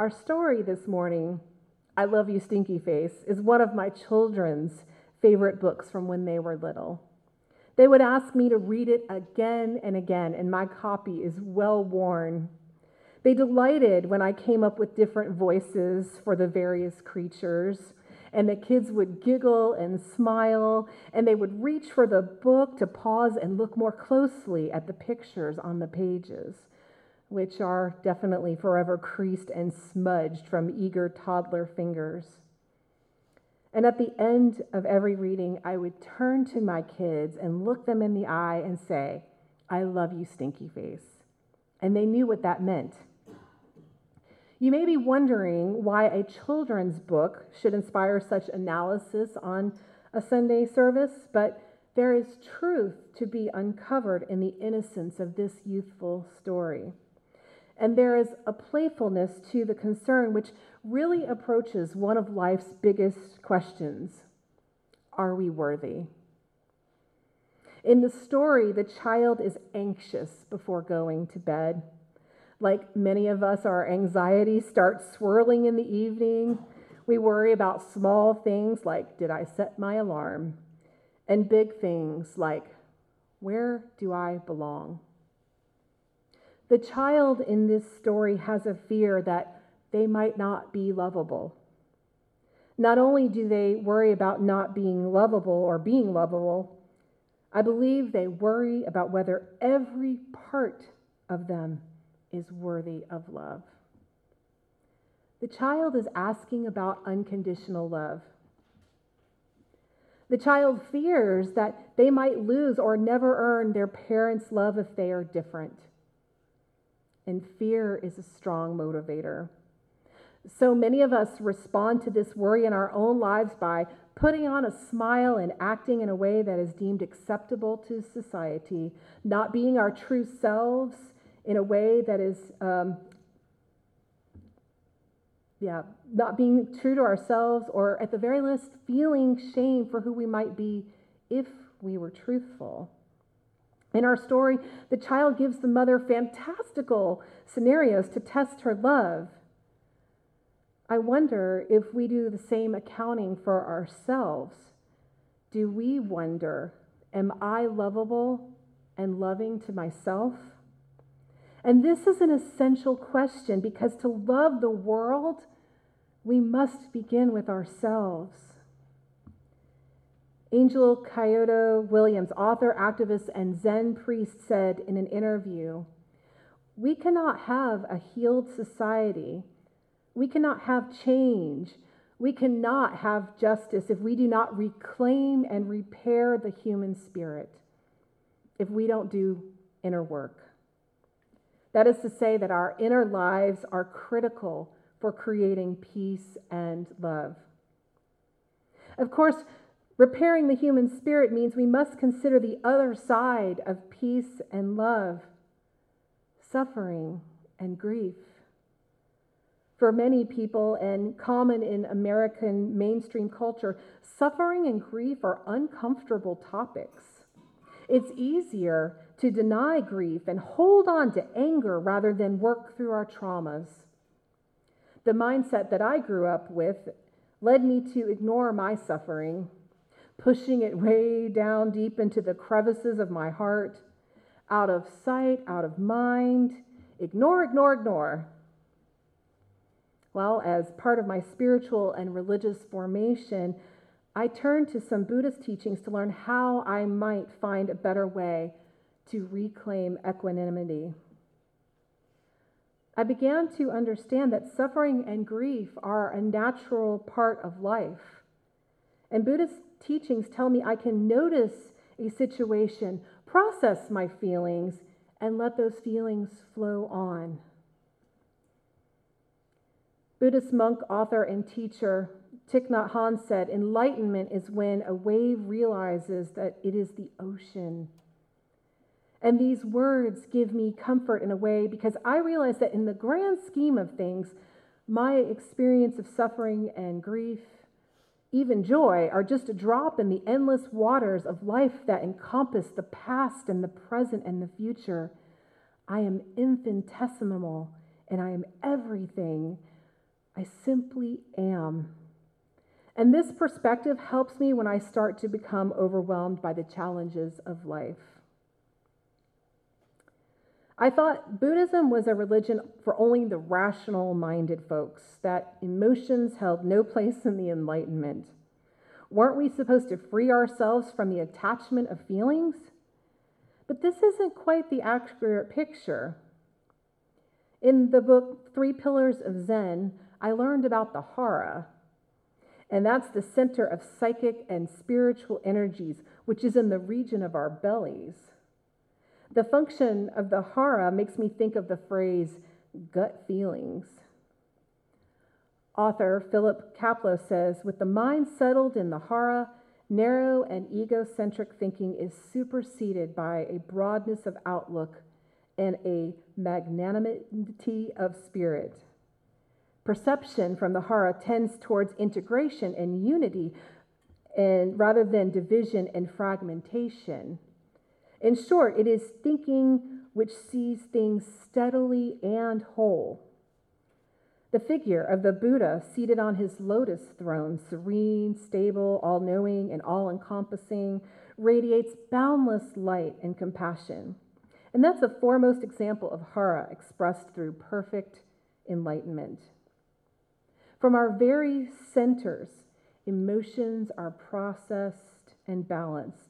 Our story this morning, I Love You Stinky Face, is one of my children's favorite books from when they were little. They would ask me to read it again and again, and my copy is well worn. They delighted when I came up with different voices for the various creatures, and the kids would giggle and smile, and they would reach for the book to pause and look more closely at the pictures on the pages, which are definitely forever creased and smudged from eager toddler fingers. And at the end of every reading, I would turn to my kids and look them in the eye and say, I love you, stinky face. And they knew what that meant. You may be wondering why a children's book should inspire such analysis on a Sunday service, but there is truth to be uncovered in the innocence of this youthful story. And there is a playfulness to the concern which really approaches one of life's biggest questions Are we worthy? In the story, the child is anxious before going to bed. Like many of us, our anxiety starts swirling in the evening. We worry about small things like, Did I set my alarm? And big things like, Where do I belong? The child in this story has a fear that they might not be lovable. Not only do they worry about not being lovable or being lovable, I believe they worry about whether every part of them is worthy of love. The child is asking about unconditional love. The child fears that they might lose or never earn their parents' love if they are different. And fear is a strong motivator. So many of us respond to this worry in our own lives by putting on a smile and acting in a way that is deemed acceptable to society, not being our true selves in a way that is, um, yeah, not being true to ourselves, or at the very least, feeling shame for who we might be if we were truthful. In our story, the child gives the mother fantastical scenarios to test her love. I wonder if we do the same accounting for ourselves. Do we wonder, am I lovable and loving to myself? And this is an essential question because to love the world, we must begin with ourselves. Angel Kyodo Williams, author, activist, and Zen priest, said in an interview We cannot have a healed society we cannot have change. We cannot have justice if we do not reclaim and repair the human spirit, if we don't do inner work. That is to say, that our inner lives are critical for creating peace and love. Of course, repairing the human spirit means we must consider the other side of peace and love suffering and grief for many people and common in American mainstream culture, suffering and grief are uncomfortable topics. It's easier to deny grief and hold on to anger rather than work through our traumas. The mindset that I grew up with led me to ignore my suffering, pushing it way down deep into the crevices of my heart, out of sight, out of mind. Ignore, ignore, ignore. Well, as part of my spiritual and religious formation, I turned to some Buddhist teachings to learn how I might find a better way to reclaim equanimity. I began to understand that suffering and grief are a natural part of life. And Buddhist teachings tell me I can notice a situation, process my feelings, and let those feelings flow on. Buddhist monk, author, and teacher Thich Nhat Hanh said, Enlightenment is when a wave realizes that it is the ocean. And these words give me comfort in a way because I realize that in the grand scheme of things, my experience of suffering and grief, even joy, are just a drop in the endless waters of life that encompass the past and the present and the future. I am infinitesimal and I am everything I simply am. And this perspective helps me when I start to become overwhelmed by the challenges of life. I thought Buddhism was a religion for only the rational minded folks, that emotions held no place in the Enlightenment. Weren't we supposed to free ourselves from the attachment of feelings? But this isn't quite the accurate picture. In the book Three Pillars of Zen, I learned about the hara, and that's the center of psychic and spiritual energies, which is in the region of our bellies. The function of the hara makes me think of the phrase gut feelings. Author Philip Kapleau says With the mind settled in the hara, narrow and egocentric thinking is superseded by a broadness of outlook and a magnanimity of spirit. Perception from the hara tends towards integration and unity and rather than division and fragmentation. In short, it is thinking which sees things steadily and whole. The figure of the Buddha seated on his lotus throne, serene, stable, all knowing, and all encompassing, radiates boundless light and compassion. And that's a foremost example of hara expressed through perfect enlightenment. From our very centers, emotions are processed and balanced.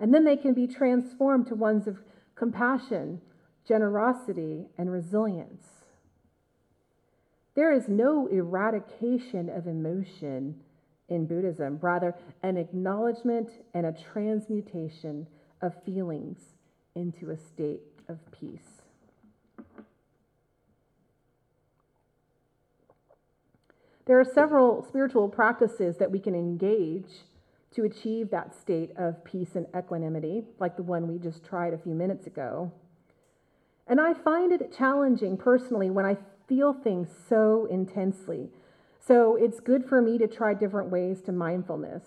And then they can be transformed to ones of compassion, generosity, and resilience. There is no eradication of emotion in Buddhism, rather, an acknowledgement and a transmutation of feelings into a state of peace. There are several spiritual practices that we can engage to achieve that state of peace and equanimity, like the one we just tried a few minutes ago. And I find it challenging personally when I feel things so intensely. So it's good for me to try different ways to mindfulness.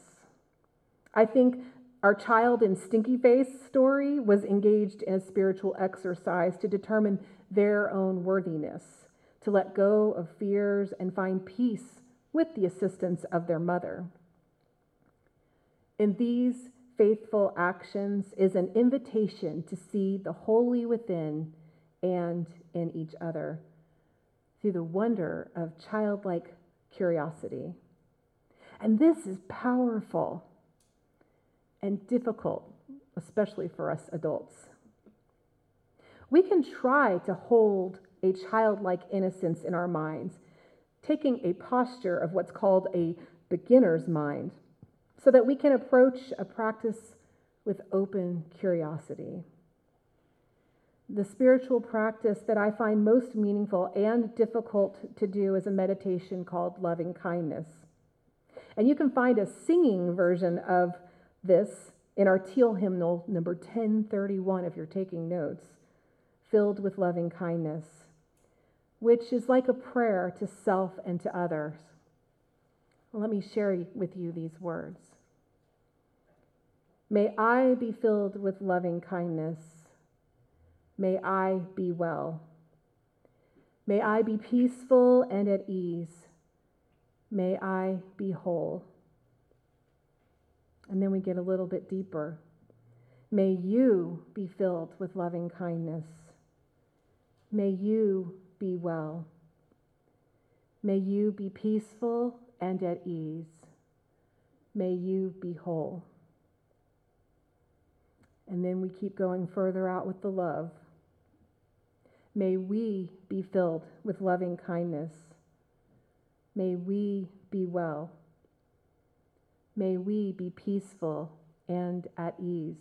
I think our child in Stinky Face story was engaged in a spiritual exercise to determine their own worthiness to let go of fears and find peace with the assistance of their mother. In these faithful actions is an invitation to see the holy within and in each other through the wonder of childlike curiosity. And this is powerful and difficult, especially for us adults. We can try to hold a childlike innocence in our minds, taking a posture of what's called a beginner's mind, so that we can approach a practice with open curiosity. The spiritual practice that I find most meaningful and difficult to do is a meditation called loving kindness. And you can find a singing version of this in our teal hymnal number 1031 if you're taking notes, filled with loving kindness which is like a prayer to self and to others. Let me share with you these words. May I be filled with loving kindness. May I be well. May I be peaceful and at ease. May I be whole. And then we get a little bit deeper. May you be filled with loving kindness. May you be well. May you be peaceful and at ease. May you be whole. And then we keep going further out with the love. May we be filled with loving kindness. May we be well. May we be peaceful and at ease.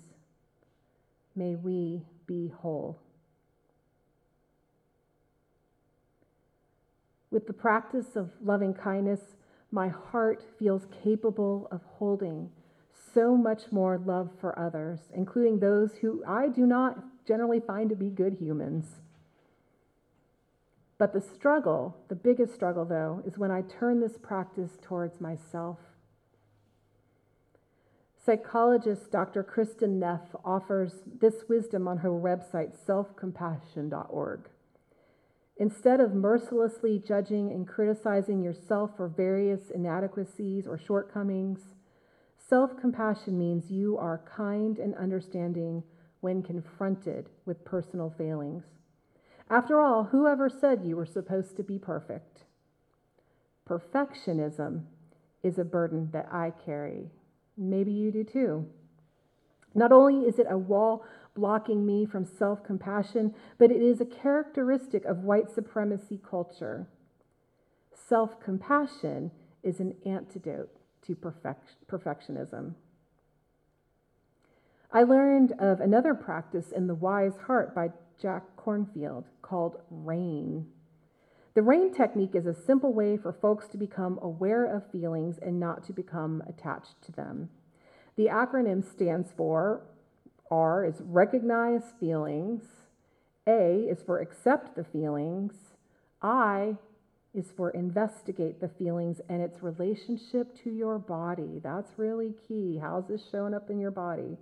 May we be whole. With the practice of loving kindness, my heart feels capable of holding so much more love for others, including those who I do not generally find to be good humans. But the struggle, the biggest struggle though, is when I turn this practice towards myself. Psychologist Dr. Kristin Neff offers this wisdom on her website, selfcompassion.org. Instead of mercilessly judging and criticizing yourself for various inadequacies or shortcomings, self compassion means you are kind and understanding when confronted with personal failings. After all, whoever said you were supposed to be perfect? Perfectionism is a burden that I carry. Maybe you do too. Not only is it a wall blocking me from self compassion, but it is a characteristic of white supremacy culture. Self compassion is an antidote to perfect, perfectionism. I learned of another practice in The Wise Heart by Jack Kornfield called RAIN. The RAIN technique is a simple way for folks to become aware of feelings and not to become attached to them. The acronym stands for R is recognize feelings, A is for accept the feelings, I is for investigate the feelings and its relationship to your body. That's really key. How's this showing up in your body?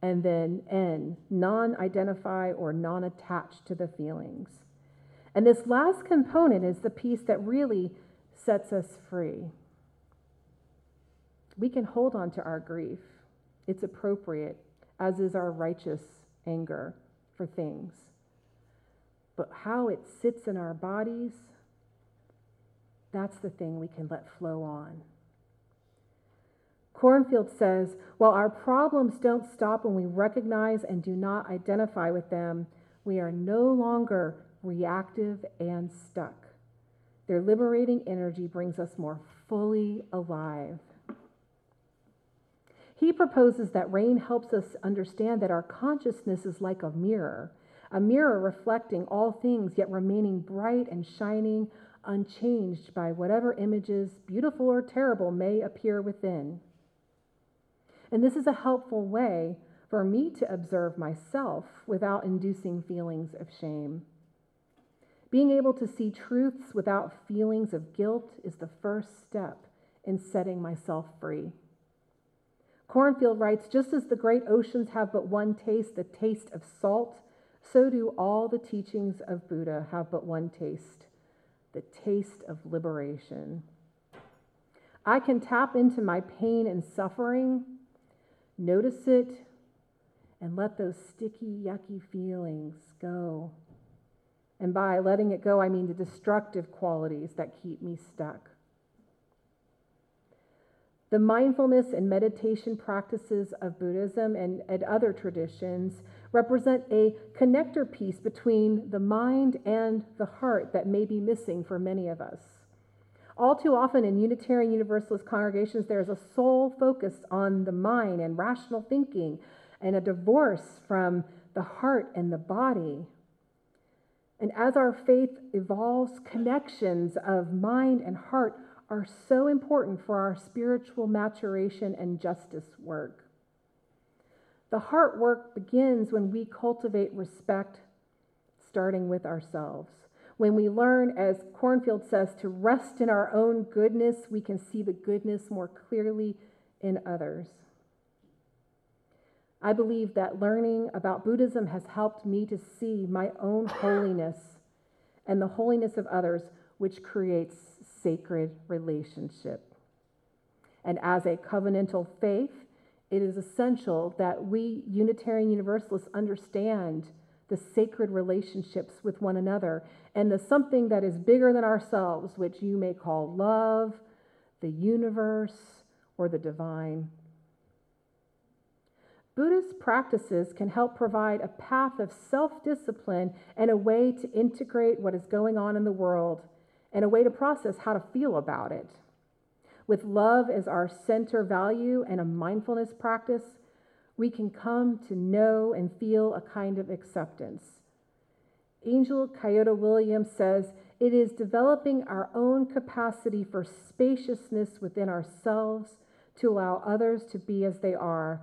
And then N, non identify or non attached to the feelings. And this last component is the piece that really sets us free. We can hold on to our grief, it's appropriate, as is our righteous anger for things. But how it sits in our bodies, that's the thing we can let flow on. Kornfield says while our problems don't stop when we recognize and do not identify with them, we are no longer reactive and stuck. Their liberating energy brings us more fully alive. He proposes that rain helps us understand that our consciousness is like a mirror, a mirror reflecting all things, yet remaining bright and shining, unchanged by whatever images, beautiful or terrible, may appear within. And this is a helpful way for me to observe myself without inducing feelings of shame. Being able to see truths without feelings of guilt is the first step in setting myself free. Kornfield writes Just as the great oceans have but one taste, the taste of salt, so do all the teachings of Buddha have but one taste, the taste of liberation. I can tap into my pain and suffering Notice it and let those sticky, yucky feelings go. And by letting it go, I mean the destructive qualities that keep me stuck. The mindfulness and meditation practices of Buddhism and, and, other traditions represent a connector piece between the mind and the heart that may be missing for many of us. All too often in Unitarian Universalist congregations, there is a sole focus on the mind and rational thinking and a divorce from the heart and the body. And as our faith evolves, connections of mind and heart are so important for our spiritual maturation and justice work. The heart work begins when we cultivate respect, starting with ourselves. When we learn, as Kornfield says, to rest in our own goodness, we can see the goodness more clearly in others. I believe that learning about Buddhism has helped me to see my own holiness and the holiness of others, which creates sacred relationship. And as a covenantal faith, it is essential that we Unitarian Universalists understand the sacred relationships with one another, and the something that is bigger than ourselves, which you may call love, the universe, or the divine. Buddhist practices can help provide a path of self discipline and a way to integrate what is going on in the world and a way to process how to feel about it. With love as our center value and a mindfulness practice, we can come to know and feel a kind of acceptance. Angel Kyodo Williams says it is developing our own capacity for spaciousness within ourselves to allow others to be as they are.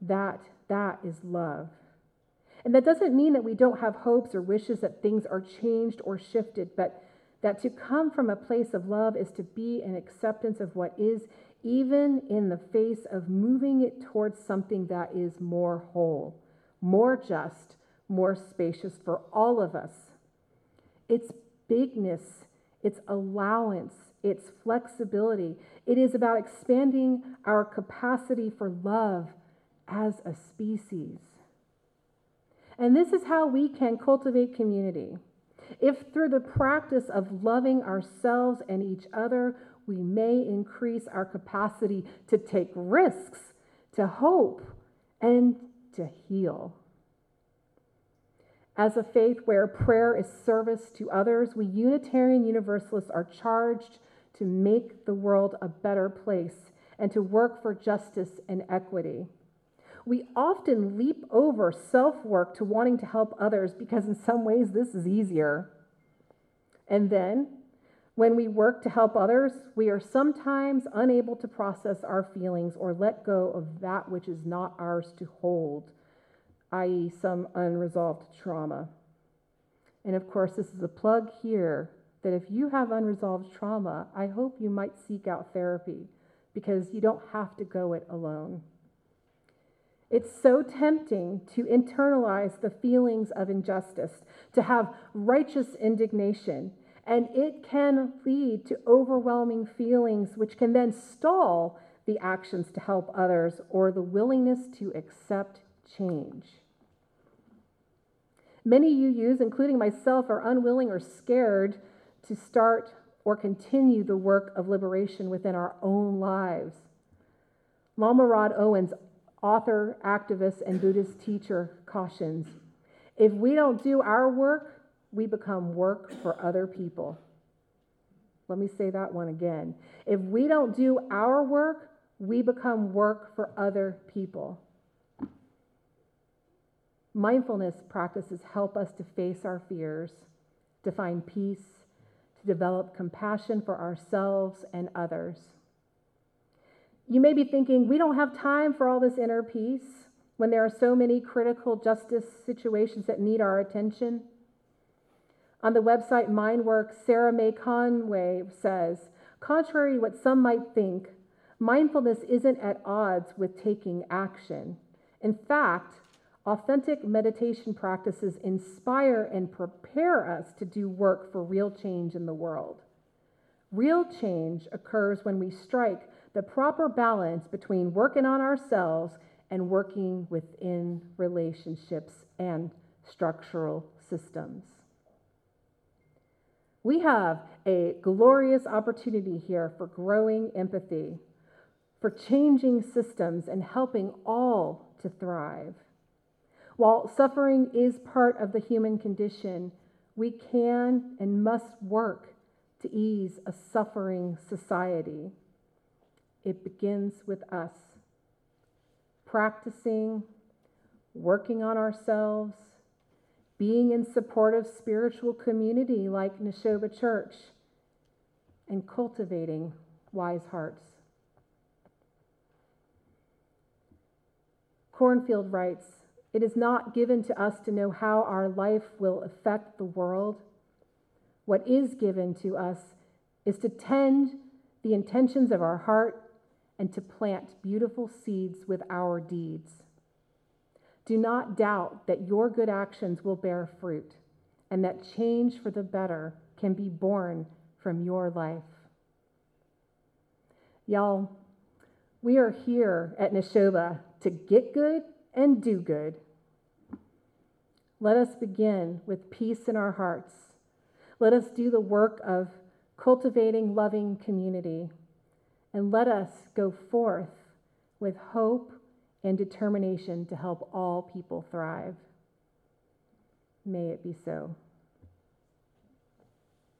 That, that is love. And that doesn't mean that we don't have hopes or wishes that things are changed or shifted, but that to come from a place of love is to be an acceptance of what is, even in the face of moving it towards something that is more whole, more just, more spacious for all of us. its bigness, its allowance, its flexibility. It is about expanding our capacity for love as a species. And this is how we can cultivate community. If through the practice of loving ourselves and each other, we may increase our capacity to take risks, to hope, and to heal. As a faith where prayer is service to others, we Unitarian Universalists are charged to make the world a better place and to work for justice and equity. We often leap over self work to wanting to help others because, in some ways, this is easier. And then, when we work to help others, we are sometimes unable to process our feelings or let go of that which is not ours to hold, i.e., some unresolved trauma. And of course, this is a plug here that if you have unresolved trauma, I hope you might seek out therapy because you don't have to go it alone. It's so tempting to internalize the feelings of injustice, to have righteous indignation, and it can lead to overwhelming feelings, which can then stall the actions to help others or the willingness to accept change. Many UUs, including myself, are unwilling or scared to start or continue the work of liberation within our own lives. Rod Owens, author, activist, and Buddhist teacher, cautions if we don't do our work, we become work for other people. Let me say that one again. If we don't do our work, we become work for other people. Mindfulness practices help us to face our fears, to find peace, to develop compassion for ourselves and others. You may be thinking, we don't have time for all this inner peace when there are so many critical justice situations that need our attention. On the website Mindwork, Sarah Mae Conway says, contrary to what some might think, mindfulness isn't at odds with taking action. In fact, authentic meditation practices inspire and prepare us to do work for real change in the world. Real change occurs when we strike the proper balance between working on ourselves and working within relationships and structural systems. We have a glorious opportunity here for growing empathy, for changing systems, and helping all to thrive. While suffering is part of the human condition, we can and must work to ease a suffering society. It begins with us practicing, working on ourselves, being in supportive spiritual community like Neshoba Church, and cultivating wise hearts. Kornfield writes, It is not given to us to know how our life will affect the world. What is given to us is to tend the intentions of our heart and to plant beautiful seeds with our deeds. Do not doubt that your good actions will bear fruit and that change for the better can be born from your life. Y'all, we are here at Neshoba to get good and do good. Let us begin with peace in our hearts. Let us do the work of cultivating loving community. And let us go forth with hope and determination to help all people thrive. May it be so.